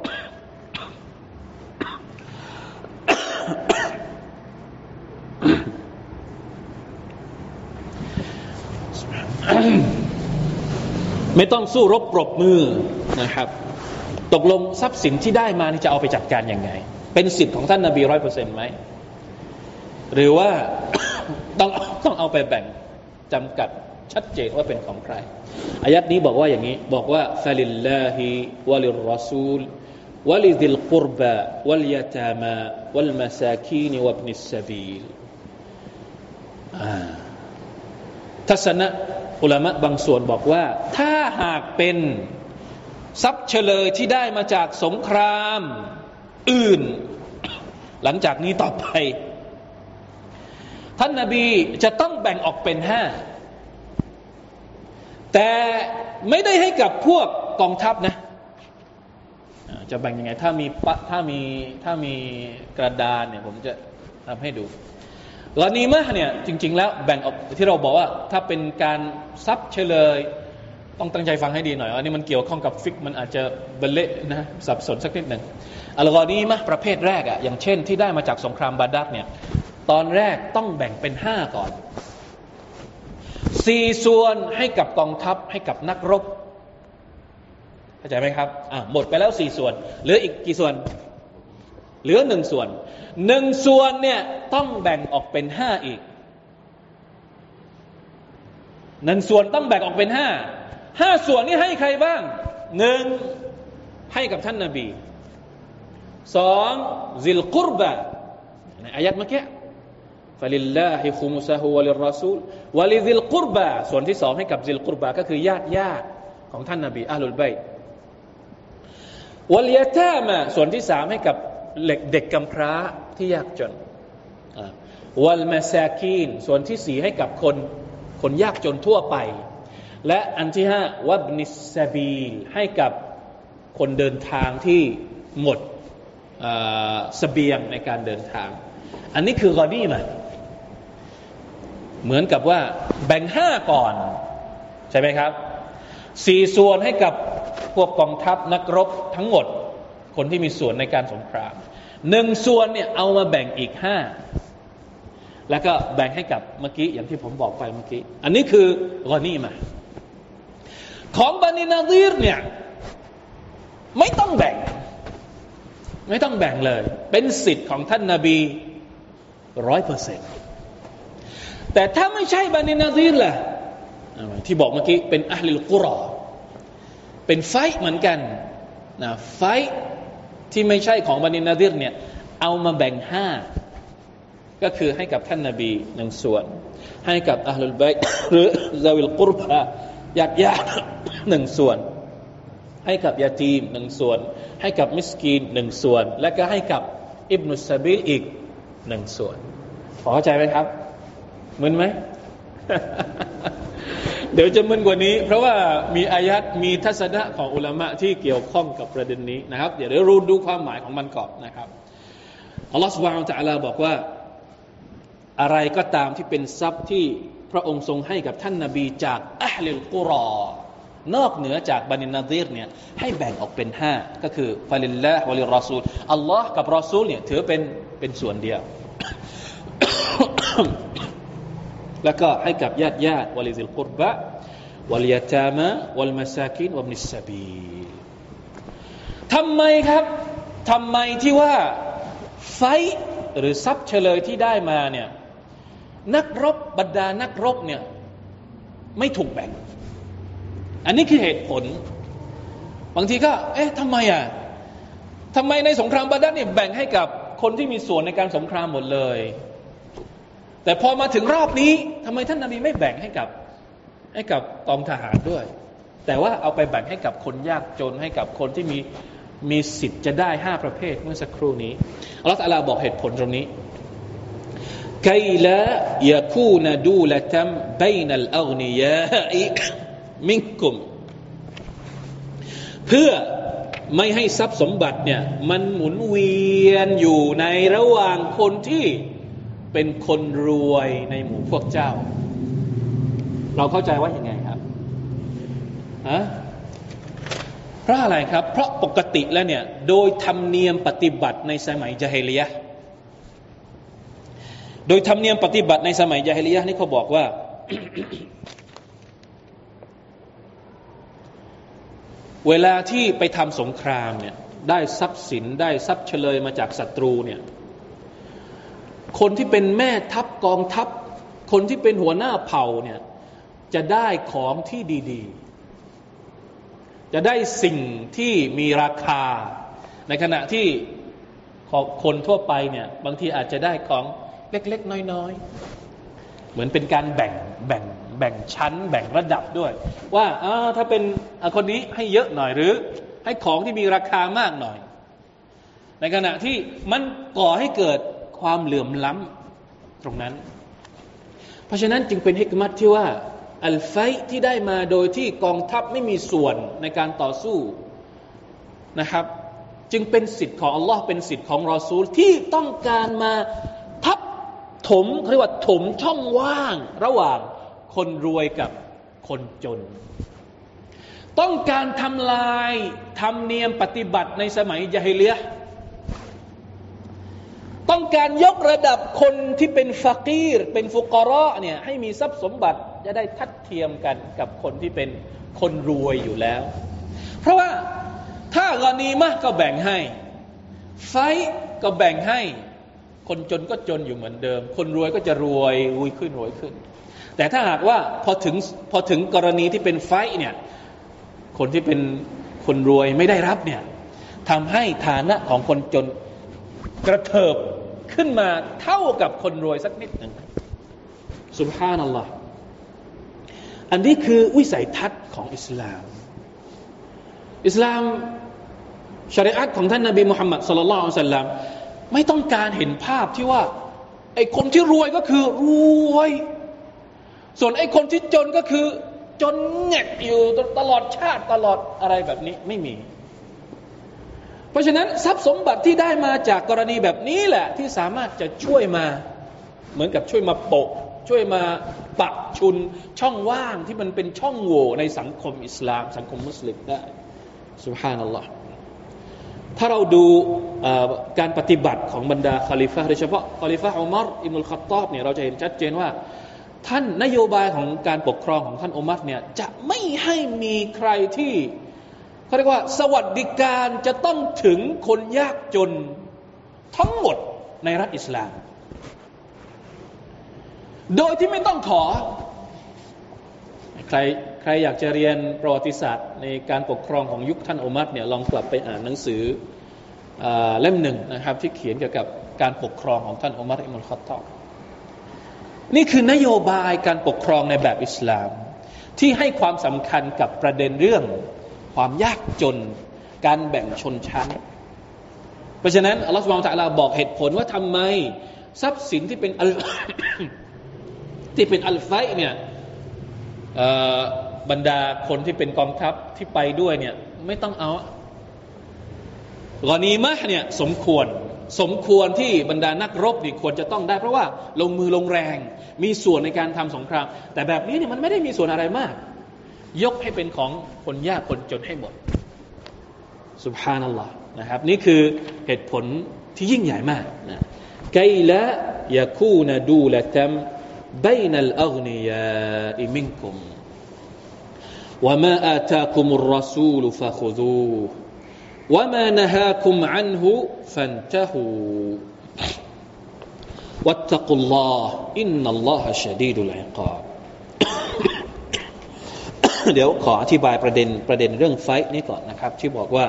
ไม่ต้องสู้รบปรบมือนะครับ ตกลงทรัพย์สินที่ได้มานี่จะเอาไปจัดการยังไง เป็นสิทธิ์ของท่านนาบีร้อยเปอร์เซ็นต์ไหมหรือว่าต้องต้องเอาไปแบ่งจำกัดชัดเจนว่าเป็นของใคร อายัดนี้บอกว่าอย่างนี้บอกว่าفلله وللرسول ولذي القربى واليتامى والمساكين وابن السبيل ทัศนะอุลามะบางส่วนบอกว่า ถ้าหากเป็นทรัพย์เฉลยที่ได้มาจากสงครามอื่น หลังจากนี้ต่อไป ท่านนาบีจะต้องแบ่งออกเป็นห้าแต่ไม่ได้ให้กับพวกกองทัพนะ จะแบ่งยังไง ถ้ามีปะถ้ามีถ้ามีกระดานเนี่ย ผมจะทำให้ดู กรณีมะเนี่ยจริง ๆ แล้วแบ่งออกที่เราบอกว่า ถ้าเป็นการทรัพย์เฉลย ต้องตั้งใจฟังให้ดีหน่อยอันนี้มันเกี่ยวข้องกับฟิกมันอาจจะเบลเละนะสับสนสักนิดหนึ่งอัลกอนีมะประเภทแรกอะอย่างเช่นที่ได้มาจากสงครามบาดัดเนี่ยตอนแรกต้องแบ่งเป็นห้าก่อนสี่ส่วนให้กับกองทัพให้กับนักรบเข้าใจไหมครับอ่าหมดไปแล้วสี่ส่วนเหลืออีกกี่ส่วน เหลือหนึ่งส่วนหนึ่งส่วนเนี่ยต้องแบ่งออกเป็นห้าอีกหนึ่งส่วนต้องแบ่งออกเป็นห้าห้าส่วนนี้ให้ใครบ้างหนึ่งให้กับท่านนาบีสองซิลกุรบะในอายัดเมื่อกี้ฟลิลลาฮิคุมุซะฮุวะลิรรอซูลวะลิซิลกุรบะส่วนที่สองให้กับซิลกุรบะก็คือญาติญาติของท่านนาบีอัลลุลบัยวลยาตามะส่วนที่สามให้กับ เด็กเด็กกำพร้าที่ยากจนวัลมาซาคีนส่วนที่สี่ให้กับคนคนยากจนทั่วไป และอันที่ห้าวับนิสบีลให้กับคนเดินทางที่หมดสเสบียงในการเดินทาง อันนี้คือกอนี่มาเหมือนกับว่าแบ่งห้าก่อน ใช่ไหมครับสี่ส่วนให้กับพวกกองทัพนักรบทั้งหมด คนที่มีส่วนในการสงครามหนึ่งส่วนเนี่ยเอามาแบ่งอีกห้าแล้วก็แบ่งให้กับเมื่อกี้อย่างที่ผมบอกไปเมื่อกี้ อันนี้คือกอนี่มา ของบันินาดีรเนี่ยไม่ต้องแบ่ง ไม่ต้องแบ่งเลย เป็นสิทธิ์ของท่านนาบีร้อยเปอร์เซ็นต์แต่ถ้าไม่ใช่บันินาดีรล่ะที่บอกเมื่อกี้เป็นอัลลิลกุรอเป็นไฟเหมือนกันนะไฟ ที่ไม่ใช่ของบันินาดีรเนี่ยเอามาแบ่งห้าก็คือให้กับท่านนาบีหนึ่งส่วน ให้กับอัลลุบัยหรือซาวิลกุรบะญาติญาติหนึ่งส่วน ให้กับยาตีมหนึ่งส่วน ให้กับมิสกีนหนึ่งส่วน และก็ให้กับอิบนุสบิลอีกหนึ่งส่วนพอเข้าใจไหมครับมึนไหม เดี๋ยวจะมึนกว่านี้ เพราะว่ามีอายัดมีทัศนะของอุลามะที่เกี่ยวข้องกับประเด็นนี้นะครับ เดี๋ยวเรารู้ดูความหมายของมันก่อนนะครับอัลลอฮฺสุบานตะลาบอกว่าอะไรก็ตามที่เป็นทรัพย์ที่พระองค์ทรงให้กับท่านนาบีจากอัลลกุรอนอกเหนือจากบันินาดีรเนี่ยให้แบ่งออกเป็นห้าก็คือفلله وللرسول อัลลอฮ์กับรอซูลเนี่ยถือเป็นเป็นส่วนเดียว แล้วก็ให้กับญาติญาติولذي القربى واليتامى والمساكين وابن السبيل ทำไมครับทำไมที่ว่า فيء หรือทรัพย์เฉลยที่ได้มาเนี่ยนักรบบรรดานักรบเนี่ยไม่ถูกแบ่ง อันนี้คือเหตุผล บางทีก็ เอ๊ะทำไมอะทำไมในสงครามบาดันเนี่ยแบ่งให้กับคนที่มีส่วนในการสงครามหมดเลย แต่พอมาถึงรอบนี้ทำไมท่านนาบีไม่แบ่งให้กับให้กับกองทหารด้วย แต่ว่าเอาไปแบ่งให้กับคนยากจนให้กับคนที่มีมีสิทธิ์จะได้ห้าประเภทเมื่อสักครู่นี้อัลลอฮฺบอกเหตุผลตรงนี้ไกลายาคูนดูละตัมบยนัลอัลนียาอิมิงกุม เพื่อไม่ให้ทรัพย์สมบัติเนี่ยมันหมุนเวียนอยู่ในระหว่างคนที่ เป็นคนรวยในหมู่พวกเจ้า เราเข้าใจว่าอย่างไงครับฮะเพราะอะไรครับ เพราะปกติแล้วเนี่ย โดยธรรมเนียมปฏิบัติในสมัยจาฮิลียะโดยธรรมเนียมปฏิบัติในสมัยจาฮิลียะนี่เขาบอกว่า เวลาที่ไปทำสงครามเนี่ยได้ทรัพย์สินได้ทรัพย์เฉลยมาจากศัตรูเนี่ย คนที่เป็นแม่ทัพกองทัพ คนที่เป็นหัวหน้าเผ่าเนี่ยจะได้ของที่ดีๆ จะได้สิ่งที่มีราคา ในขณะที่คนทั่วไปเนี่ยบางทีอาจจะได้ของเล็กๆ น้อยๆ เหมือนเป็นการแบ่งแบ่งแบ่งชั้น แบ่งระดับด้วย ว่าถ้าเป็นคนนี้ให้เยอะหน่อยหรือ ให้ของที่มีราคามากหน่อย ในขณะที่มันก่อให้เกิด ความเหลื่อมล้ำตรงนั้น เพราะฉะนั้นจึงเป็นฮิกมัตที่ว่าอัลไฟที่ได้มาโดยที่กองทัพไม่มีส่วนในการต่อสู้นะครับ จึงเป็นสิทธิ์ของอัลลอฮ์เป็นสิทธิ์ของรอซูลที่ต้องการมาทับถมเรียกว่าถมช่องว่างระหว่างคนรวยกับคนจน ต้องการทำลายธรรมเนียมปฏิบัติในสมัยยะฮิเลีย ต้องการยกระดับคนที่เป็นฟักีร เป็นฟุกรอเนี่ยให้มีทรัพย์สมบัติจะได้ทัดเทียมกันกับคนที่เป็นคนรวยอยู่แล้ว เพราะว่าถ้ากรณีมากก็แบ่งให้ ไฟก็แบ่งให้ คนจนก็จนอยู่เหมือนเดิม คนรวยก็จะรวยรวยขึ้นรวยขึ้น แต่ถ้าหากว่าพอถึงพอถึงกรณีที่เป็นไฟเนี่ยคนที่เป็นคนรวยไม่ได้รับเนี่ยทำให้ฐานะของคนจน กระเถิบขึ้นมาเท่ากับคนรวยสักนิดหนึ่งสุบฮานัลลอฮ์อันนี้คือวิสัยทัศน์ของอิสลาม อิสลามชริอัตของท่านนาบีมุฮัมมัดสุลลัลลสัลลัมไม่ต้องการเห็นภาพที่ว่าไอ้คนที่รวยก็คือรวย ส่วนไอ้คนที่จนก็คือ จนเง็ดอยู่ตลอดชาติตลอดอะไรแบบนี้ไม่มี เพราะฉะนั้นทรัพย์สมบัติที่ได้มาจากกรณีแบบนี้แหละ ที่สามารถจะช่วยมาเหมือนกับช่วยมาโปะ ช่วยมาปักชุนช่องว่างที่มันเป็นช่องโหว่ในสังคมอิสลาม สังคมมุสลิมได้สุบฮานัลลอฮ์ถ้าเราดูการปฏิบัติของบรรดาคาลิฟะโดยเฉพาะคาลิฟะอุมารอิมุลขัตตอบเนี่ยเราจะเห็นชัดเจนว่า ท่านนโยบายของการปกครองของท่านอุมัรเนี่ยจะไม่ให้มีใครที่ เขาเรียกว่า สวัสดิการจะต้องถึงคนยากจนทั้งหมดในรัฐอิสลาม โดยที่ไม่ต้องขอ ใครใครอยากจะเรียนประวัติศาสตร์ ในการปกครองของยุคท่านอุมัรเนี่ยลองกลับไปอ่านหนังสืออเล่มหนึ่งนะครับที่เขียนเกี่ยวกับการปกครองของท่านอุมัรอิมุลขัตตอบนี่คือนโยบายการปกครองในแบบอิสลาม ที่ให้ความสำคัญกับประเด็นเรื่อง ความยากจน การแบ่งชนชั้น เพราะฉะนั้นอัลลอฮฺสุบานตะลาบอกเหตุผลว่าทำไม ทรัพย์สินที่เป็นอัลที่เป็นอัลไฟเนี่ยบรรดาคนที่เป็นกองทัพที่ไปด้วยเนี่ยไม่ต้องเอากรณีมะเนี่ยสมควรสมควรที่บรรดานักรบนี่ควรจะต้องได้ เพราะว่าลงมือลงแรง มีส่วนในการทำสงคราม แต่แบบนี้เนี่ยมันไม่ได้มีส่วนอะไรมาก ยกให้เป็นของคนยากคนจนให้หมดสุบฮานัลลอฮ์นะครับ นี่คือเหตุผลที่ยิ่งใหญ่มากนะไกละยาคูนดูละตัม بين الأغنياء منكم وما آتاكم الرسول فخذوه وما نهاكم عنه فانتهوا واتقوا الله إن الله شديد العقاب เดี๋ยวขออธิบายประเด็นประเด็นเรื่องไฟนี้ก่อนนะครับ ที่บอกว่า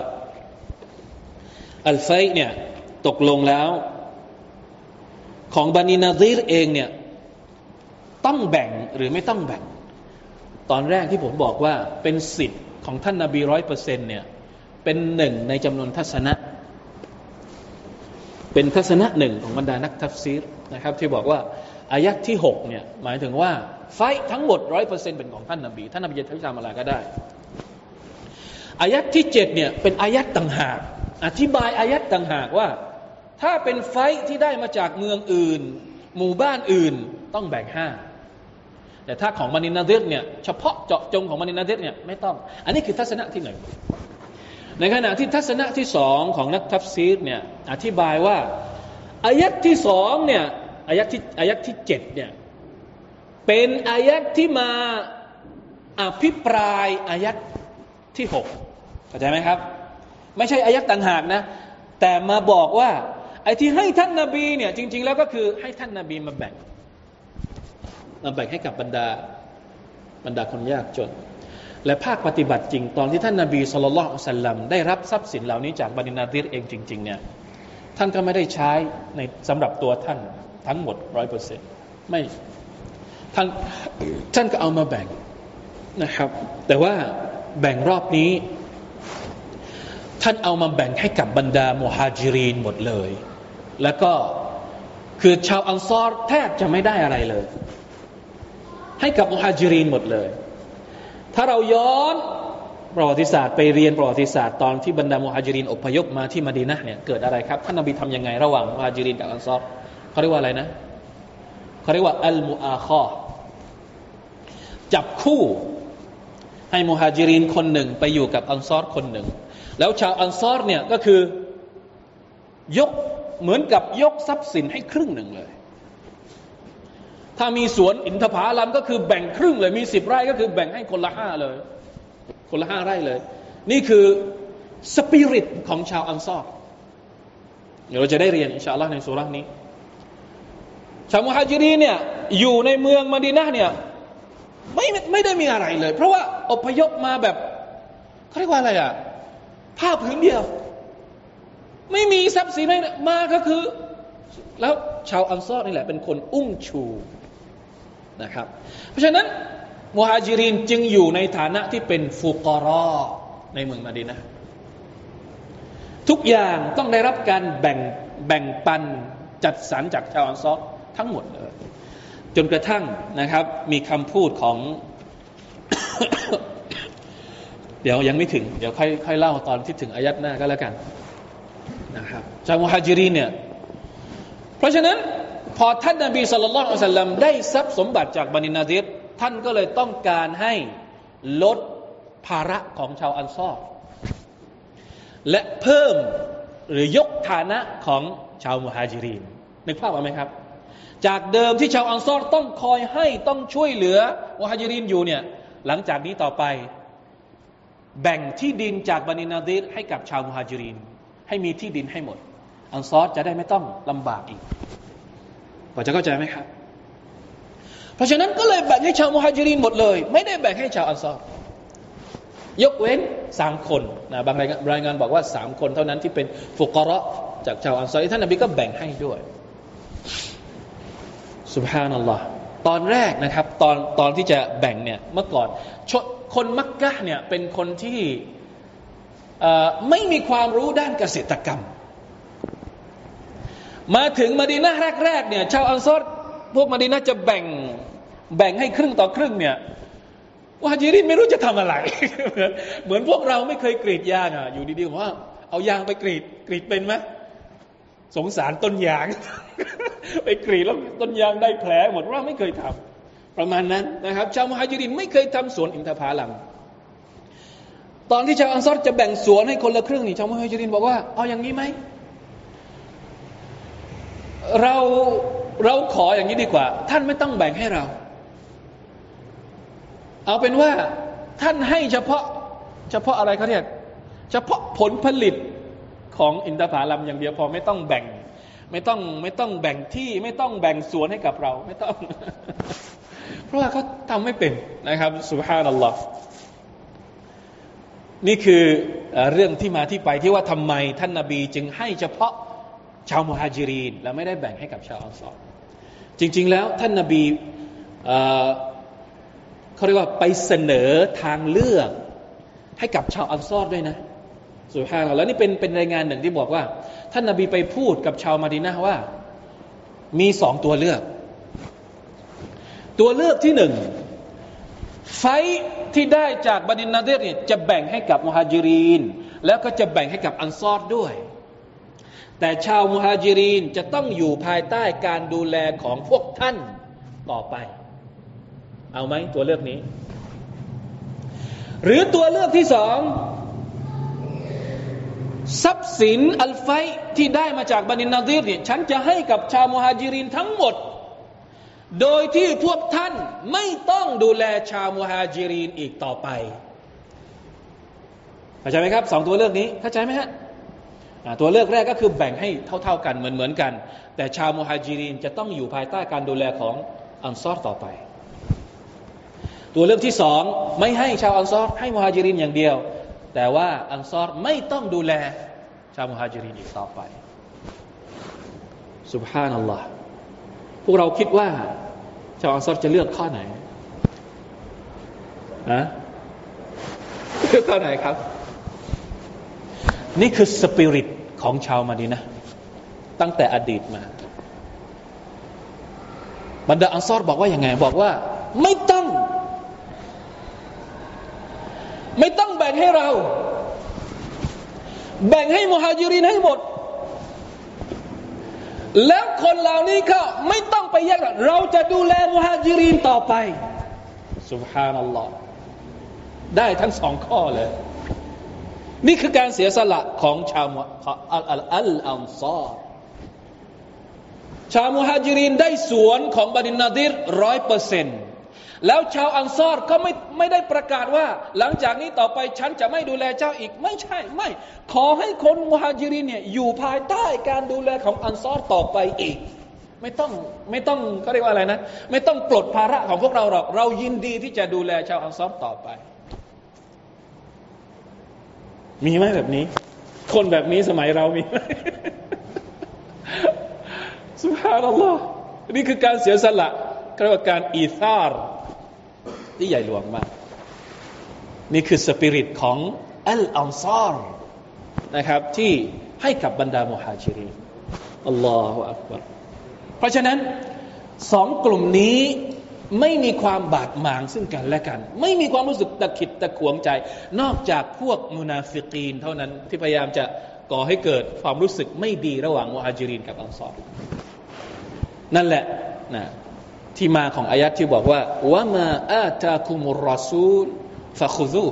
อัลไฟเนี่ยตกลงแล้ว ของบานินาซีรเองเนี่ยต้องแบ่งหรือไม่ต้องแบ่ง ตอนแรกที่ผมบอกว่าเป็นสิทธิ์ของท่านนาบีร้อยเปอร์เซ็นเนี่ยเป็นหนึ่งในจำนวนทัศนะ เป็นทัศนะหนึ่งของบรรดานักทัฟซีรนะครับ ที่บอกว่าอายัดที่หกเนี่ยหมายถึงว่า ไฟทั้งหมดร้อยเปอร์เซ็นต์เป็นของท่านนบีท่านนบีจะทำอะไรก็ได้อายัดที่เจ็ดเนี่ยเป็นอายัดต่างหาก อธิบายอายัดต่างหากว่า ถ้าเป็นไฟที่ได้มาจากเมืองอื่น หมู่บ้านอื่นต้องแบ่งห้าแต่ถ้าของมานินาเดตเนี่ยเฉพาะเจาะจงของมานินาเดตเนี่ยไม่ต้อง อันนี้คือทัศนะที่หนึ่งในขณะที่ทัศนะที่สองของนักทัฟซีรเนี่ยอธิบายว่าอายัดที่สองเนี่ยอายัดที่อายัดที่เจ็ดเนี่ย เป็นอายัดที่มาอภิปรายอายัดที่หกเข้าใจไหมครับ ไม่ใช่อายัดต่างหากนะ แต่มาบอกว่าไอ้ที่ให้ท่านนาบีเนี่ยจริง ๆ แล้วก็คือให้ท่านนาบีมาแบ่งมาแบ่งให้กับบรรดาบรรดาคนยากจน และภาคปฏิบัติจริง ตอนที่ท่านนาบีสุลต่านสัลลัมได้รับทรัพย์สินเหล่านี้จากบันินาดิรเองจริง ๆ เนี่ยท่านก็ไม่ได้ใช้ในสำหรับตัวท่านทั้งหมดร้อยเปอร์เซ็นต์ไม่ ท่านท่านก็เอามาแบ่งนะครับ แต่ว่าแบ่งรอบนี้ ท่านเอามาแบ่งให้กับบรรดามุฮัจิรีนหมดเลย แล้วก็คือชาวอันซอรแทบจะไม่ได้อะไรเลย ให้กับมุฮัจิรีนหมดเลย ถ้าเราย้อนประวัติศาสตร์ไปเรียนประวัติศาสตร์ตอนที่บรรดามุฮัจิรินอพยพมาที่มาดีนะเนี่ยเกิดอะไรครับท่านนบีทำยังไงระหว่างมุฮัจิรินกับอันซอรเขาเรียกว่าอะไรนะเขาเรียกว่าอัลมูอาคอ จับคู่ ให้มุฮัจิรินคนหนึ่งไปอยู่กับอันซอรคนหนึ่ง แล้วชาวอันซอรเนี่ยก็คือยกเหมือนกับยกทรัพย์สินให้ครึ่งหนึ่งเลย ถ้ามีสวนอินทผลัมก็คือแบ่งครึ่งเลย มีสิบไร่ก็คือแบ่งให้คนละห้าเลย คนละห้าไร่เลย นี่คือสปิริตของชาวอันซอรเดี๋ยวเราจะได้เรียนอินชาอัลลอฮ์ในสุรานี้ ชาวมุฮัจิรีเนี่ยอยู่ในเมืองมาดีนะเนี่ย ไม่ไม่ได้มีอะไรเลย เพราะว่าอพยพมาแบบเขาเรียกว่าอะไรอะผ้าผืนเดียว ไม่มีทรัพย์สินอะไรมาก็คือ แล้วชาวอันซอรนี่แหละ เป็นคนอุ้มชูนะครับ เพราะฉะนั้นมุฮัจิรินจึงอยู่ในฐานะที่เป็นฟุกรอในเมืองมาดีนะทุกอย่างต้องได้รับการแบ่งแบ่งปันจัดสรรจากชาวอันซอรทั้งหมดเลย จนกระทั่งนะครับ มีคำพูดของ เดี๋ยวยังไม่ถึง เดี๋ยวค่อยค่อยเล่าตอนที่ถึงอายัดหน้าก็แล้วกันนะครับชาวมุฮัจิรีเนี่ย เพราะฉะนั้น พอท่านนบีสุลต่านสัลลัมได้ทรัพย์สมบัติจากบันินาดิษท่านก็เลยต้องการให้ลดภาระของชาวอันซอรและเพิ่มหรือยกฐานะของชาวมุฮัจิรีนนึกภาพออกไหมครับ จากเดิมที่ชาวอันซอรต้องคอยให้ต้องช่วยเหลือมุฮัจิรินอยู่เนี่ยหลังจากนี้ต่อไป แบ่งที่ดินจากบันินาดีรให้กับชาวมุฮัจิริน ให้มีที่ดินให้หมด อันซอรจะได้ไม่ต้องลำบากอีกพอจะเข้าใจไหมครับเพราะฉะนั้นก็เลยแบ่งให้ชาวมุฮัจิรินหมดเลย ไม่ได้แบ่งให้ชาวอันซอรยกเว้นสามคนนะบางรายงานบอกว่าสามคนเท่านั้นที่เป็นฟุกระจากชาวอันซอรท่านนบีก็แบ่งให้ด้วย สุบฮานัลลอฮ์ตอนแรกนะครับตอนตอนที่จะแบ่งเนี่ยเมื่อก่อนคนมักกะเนี่ยเป็นคนที่ไม่มีความรู้ด้านเกษตรกรรม มาถึงมาดีนาแรกๆเนี่ยชาวอันซอรพวกมาดีนาจะแบ่งแบ่งให้ครึ่งต่อครึ่งเนี่ยวาจิรินไม่รู้จะทำอะไร เหมือนพวกเราไม่เคยกรีดยางอะอยู่ดีๆว่าเอายางไปกรีดกรีดเป็นไหม สงสารต้นยาง ไปกรีดแล้วต้นยางได้แผลหมดเราไม่เคยทำประมาณนั้นนะครับชาวมหาจิรินไม่เคยทำสวนอินทผลัมตอนที่ชาวอันซอรจะแบ่งสวนให้คนละครึ่งนี่ชาวมหาจิรินบอกว่าเอาอย่างนี้ไหมเราเราขออย่างนี้ดีกว่า ท่านไม่ต้องแบ่งให้เรา เอาเป็นว่าท่านให้เฉพาะเฉพาะอะไรเขาเรียกเฉพาะผลผลิต ของอินทผลัมอย่างเดียวพอไม่ต้องแบ่ง ไม่ต้องไม่ต้องแบ่งที่ไม่ต้องแบ่งสวนให้กับเราไม่ต้อง เพราะว่าเขาทำไม่เป็นนะครับสุภานัลลอฮ์นี่คือเรื่องที่มาที่ไปที่ว่าทำไมท่านนาบีจึงให้เฉพาะชาวมุฮัจิรีน และไม่ได้แบ่งให้กับชาวอัลซอรจริง ๆ แล้วท่านนาบีเขาเรียกว่าไปเสนอทางเลือกให้กับชาวอัลซอรด้วยนะ สุภาพแล้วนี่เป็นเป็นรายงานหนึ่งที่บอกว่า ท่านนาบีไปพูดกับชาวมาดินาว่า มีสองตัวเลือก ตัวเลือกที่หนึ่งไฟที่ได้จากบันินนาเดรเนี่ยจะแบ่งให้กับมุฮัจิรีน แล้วก็จะแบ่งให้กับอันซอรด้วย แต่ชาวมุฮัจิรีนจะต้องอยู่ภายใต้การดูแลของพวกท่านต่อไป เอาไหมตัวเลือกนี้ หรือตัวเลือกที่สอง ทรัพย์สินอัลไฟที่ได้มาจากบันินนาดีรเนี่ยฉันจะให้กับชาวมุฮัจิรินทั้งหมด โดยที่พวกท่านไม่ต้องดูแลชาวมุฮัจิรินอีกต่อไปเข้าใจไหมครับสองตัวเลือกนี้เข้าใจไหมฮะตัวเลือกแรกก็คือแบ่งให้เท่า ๆกันเหมือนๆกัน แต่ชาวมุฮัจิรินจะต้องอยู่ภายใต้การดูแลของอันซอรต่อไป ตัวเรื่องที่สองไม่ให้ชาวอันซอรให้มุฮัจิรินอย่างเดียว แต่ว่าอันซอรไม่ต้องดูแล ชาวมุฮัจิรินอีกต่อไปสุบฮานัลลอฮ์พวกเราคิดว่า ชาวอันซอรจะเลือกข้อไหนนะเลือกข้อไหนครับ นี่คือสปิริตของชาวมาดีนะตั้งแต่อดีตมา บรรดาอันซอรบอกว่าอย่างไง บอกว่า ไม่ต้อง ไม่ต้องแบ่งให้เรา แบ่งให้มุฮัจิรินให้หมด แล้วคนเหล่านี้ก็ไม่ต้องไปแยกเราจะดูแลมุฮัจิรินต่อไปสุบฮานัลลอฮ์ได้ทั้งสองข้อเลย นี่คือการเสียสละของชาวอัลอัลอัลอัลซอรชาวมุฮัจิรินได้สวนของบาดินนาดิรร้อยเปอร์เซ็นต์ แล้วชาวอันซอรก็ไม่ไม่ได้ประกาศว่า หลังจากนี้ต่อไปฉันจะไม่ดูแลเจ้าอีกไม่ใช่ไม่ ขอให้คนมุฮัจิรินเนี่ยอยู่ภายใต้การดูแลของอันซอรต่อไปอีก ไม่ต้องไม่ต้องเขาเรียกว่าอะไรนะ ไม่ต้องปลดภาระของพวกเราหรอกเรายินดีที่จะดูแลชาวอันซอรต่อไป มีไหมแบบนี้ คนแบบนี้สมัยเรามีไหมสุภาพนัลลอฮ์นี่คือการเสียสละเรียกว่าการอีซาร์ ที่ใหญ่หลวงมาก นี่คือสปิริตของอัลอันซอรนะครับที่ให้กับบรรดามุฮาจิรีالله أكبرเพราะฉะนั้นสองกลุ่มนี้ไม่มีความบาดหมางซึ่งกันและกัน ไม่มีความรู้สึกตะขิดตะขวงใจ นอกจากพวกมุนาฟิกีนเท่านั้นที่พยายามจะก่อให้เกิดความรู้สึกไม่ดีระหว่างมุฮาจิรินกับอันซอรนั่นแหละนะ ที่มาของอายัดที่บอกว่าวะมาอาตาคุมุรรสูลฟะคุซู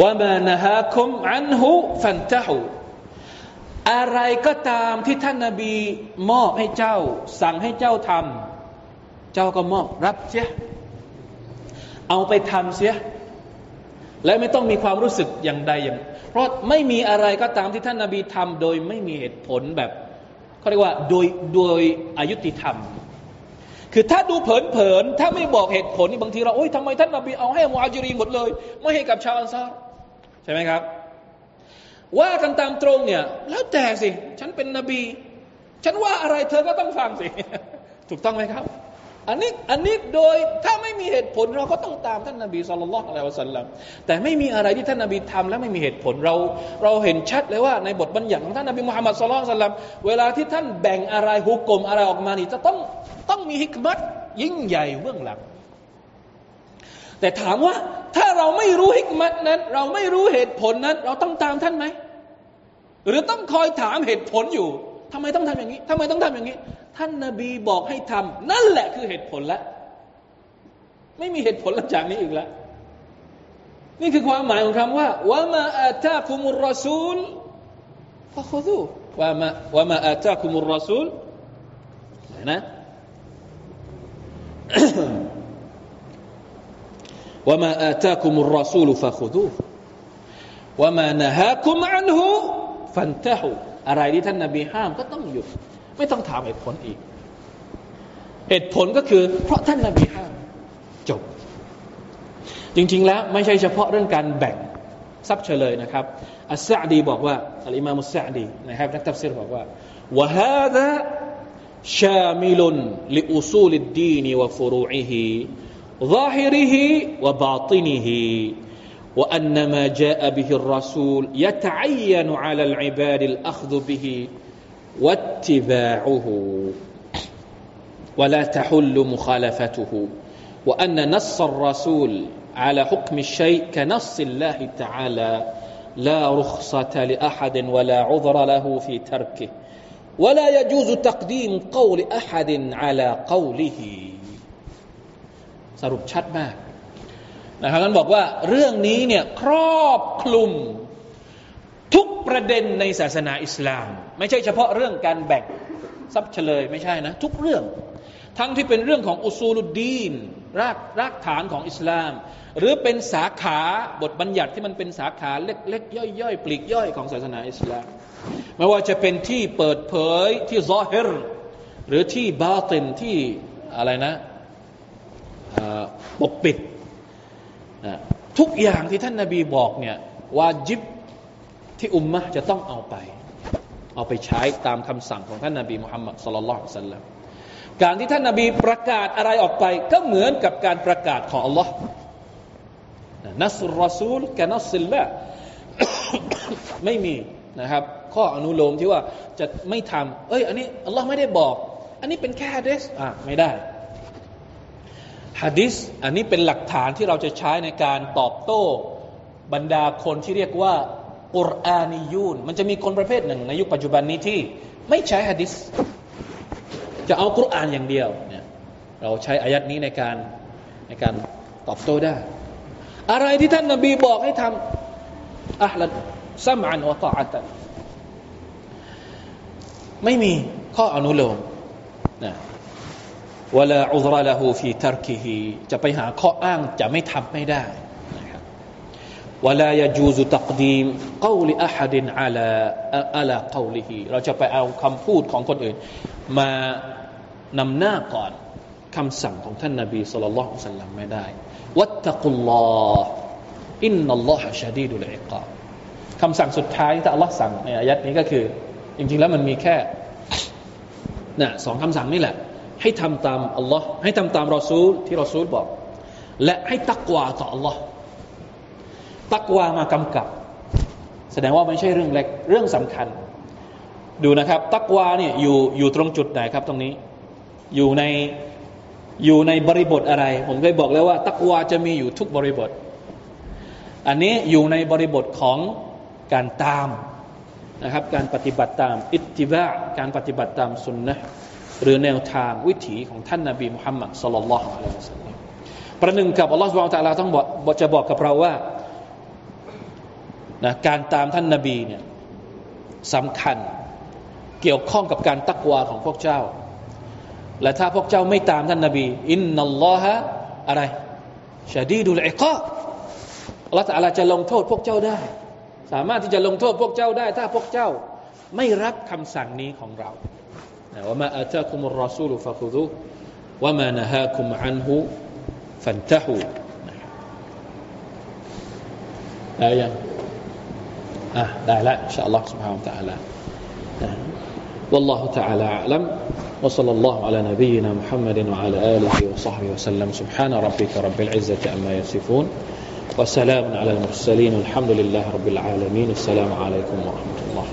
วะมานะฮาคุมอันหุฟันตะหูอะไรก็ตามที่ท่านนาบีมอบให้เจ้า สั่งให้เจ้าทำเจ้าก็มอบรับเสียเอาไปทำเสียและไม่ต้องมีความรู้สึกอย่างใดอย่าง เพราะไม่มีอะไรก็ตามที่ท่านนาบีทำโดยไม่มีเหตุผลแบบเขาเรียกว่าโดยโดยอายุติธรรม คือถ้าดูเผินๆถ้าไม่บอกเหตุผลนี่บางทีเราโอ้ยทำไมท่านนบีเอาให้มูอาจิรีหมดเลย ไม่ให้กับชาวอันซาร์ใช่ไหมครับ ว่ากันตามตรงเนี่ยแล้วแต่สิ ฉันเป็นนบี ฉันว่าอะไรเธอก็ต้องฟังสิ ถูกต้องไหมครับ อันนี้อันนี้โดยถ้าไม่มีเหตุผลเราก็ต้องตามท่านนบีสุลต่านละอะลัยวะสัลลัมแต่ไม่มีอะไรที่ท่านนบีทำแล้วไม่มีเหตุผลเราเราเห็นชัดเลยว่าในบทบัญญัติของท่านนบีมุฮัมมัดสุลต่านเวลาที่ท่านแบ่งอะไรฮุกกลมอะไรออกมานี่จะต้องต้องมีฮิกมัตยิ่งใหญ่เบื้องหลัง แต่ถามว่าถ้าเราไม่รู้ฮิกมัตนั้น เราไม่รู้เหตุผลนั้น เราต้องตามท่านไหมหรือต้องคอยถามเหตุผลอยู่ ทำไมต้องทำอย่างนี้ทำไมต้องทำอย่างนี้ ท่านนาบีบอกให้ทำนั่นแหละคือเหตุผลละ ไม่มีเหตุผลหลังจากนี้อีกแล้ว นี่คือความหมายของคำว่าวะมาอาตาคุมุรรสูลฟะคุดูวะมาวะมาอาตาคุมุรรสูลนะวะมาอาตาคุมุรรสูลฟะคุดูวะมานะฮาคุมอันหูฟันตะหู อะไรที่ท่านนาบีห้ามก็ต้องหยุดไม่ต้องถามเหตุผลอีก เหตุผลก็คือ เพราะท่านนาบีห้ามจบ จริงๆแล้วไม่ใช่เฉพาะเรื่องการแบ่งทรัพย์เฉลยนะครับ อัสซาดีบอกว่าอัลอิมามุสซาดีนะครับนักตัฟซีรบอกว่าวะฮาดะ شامل لأصول الدين وفروعه ظاهره وباطنه وأن ما جاء به الرسول يتعين على العباد الأخذ به واتباعه ولا تحل مخالفته وأن نص الرسول على حكم الشيء كنص الله تعالى لا رخصة لأحد ولا عذر له في تركه ولا يجوز تقديم قول أحد على قوله สรุปชัดมาก นะครับนั้นบอกว่าเรื่องนี้เนี่ยครอบคลุมทุกประเด็นในศาสนาอิสลาม ไม่ใช่เฉพาะเรื่องการแบ่งทรัพย์เฉลยไม่ใช่นะ ทุกเรื่อง ทั้งที่เป็นเรื่องของอุซูลุดดีนรากรากฐานของอิสลาม หรือเป็นสาขาบทบัญญัติที่มันเป็นสาขาเล็กๆย่อยๆปลีกย่อยของศาสนาอิสลามไม่ว่าจะเป็นที่เปิดเผยที่ซอฮิรหรือที่บาตินที่อะไรนะปกปิด ทุกอย่างที่ท่านนาบีบอกเนี่ยวาจิบที่อุมมะจะต้องเอาไป เอาไปใช้ตามคำสั่งของท่านนาบีมุฮัมมัดสลลัลสัลลัมการที่ท่านนาบีประกาศอะไรออกไป ก็เหมือนกับการประกาศของอัลลอฮ์นัสรอซูลกนัสซิลละไม่มีนะครับ ข้ออนุโลมที่ว่าจะไม่ทำเอ้ย อันนี้อัลลอฮ์ไม่ได้บอก อันนี้เป็นแค่ฮะดิษอะไม่ได้ ฮะดิษอันนี้เป็นหลักฐานที่เราจะใช้ในการตอบโต้บรรดาคนที่เรียกว่ากุรอานียูนมันจะมีคนประเภทหนึ่ง ในยุคปัจจุบันนี้ที่ไม่ใช้ฮะดิษจะเอากุรอานอย่างเดียวเนี่ยเราใช้อายัดนี้ในการในการตอบโต้ได้ อะไรที่ท่านนบีบอกให้ทำอัลลซัมอันวะตาอัตันไม่มีข้ออนุโลมนะ วลาอุรละหูฟีทารกิฮีจะไปหาข้ออ้างจะไม่ทำไม่ได้วลายจูซุตักดีมกาลิอาฮัดินอาลาอาลากาลิฮีเราจะไปเอาคำพูดของคนอื่น มานำหน้าก่อนคำสั่งของท่านนาบีสุลต่านละสัลลัมไม่ได้ วัตตะกุลลอฮ์อินนัลลอฮะชาดีดุลอิกาคำสั่งสุดท้ายที่อัลลอฮ์สั่งในอายัดนี้ก็คือ จริงๆแล้วมันมีแค่นะสองคำสั่งนี่แหละ ให้ทำตามอัลลอฮ์ให้ทำตามรอซูลที่รอซูลบอก และให้ตักวาต่ออัลลอฮ์ตักวามากำกับ แสดงว่าไม่ใช่เรื่องเล็กเรื่องสำคัญ ดูนะครับ ตักวาเนี่ยอยู่อยู่ตรงจุดไหนครับตรงนี้ อยู่ในอยู่ในบริบทอะไร ผมเคยบอกแล้วว่า ตักวาจะมีอยู่ทุกบริบท อันนี้อยู่ในบริบทของการตามนะครับการปฏิบัติตามอิทธิบะการปฏิบัติตามสุนนะ หรือแนวทางวิถีของท่านนาบีมุฮัมมัดสลลัลลอฮุอะลัยฮิวสัลลัมประหนึ่งกับอัลลอฮฺสุบานตะลาต้องบอกจะบอกกับเราว่านะการตามท่านนาบีเนี่ยสำคัญเกี่ยวข้องกับการตักวาของพวกเจ้า และถ้าพวกเจ้าไม่ตามท่านนาบี อินนัลลอฮะอะไรชาดีดุลอิกาอัลลอฮฺตะลาจะลงโทษพวกเจ้าได้ สามารถที่จะลงโทษพวกเจ้าได้ ถ้าพวกเจ้าไม่รับคำสั่งนี้ของเรา وما آتاكم الرسول فخذوه وما نهاكم عنه فانتهوا. آية. آه لا لا إن شاء الله سبحانه وتعالى. والله تعالى أعلم. وصلى الله على نبينا محمد وعلى آله وصحبه وسلم. سبحان ربك رب العزة أما يصفون. وسلام على المرسلين. الحمد لله رب العالمين. السلام عليكم ورحمة الله.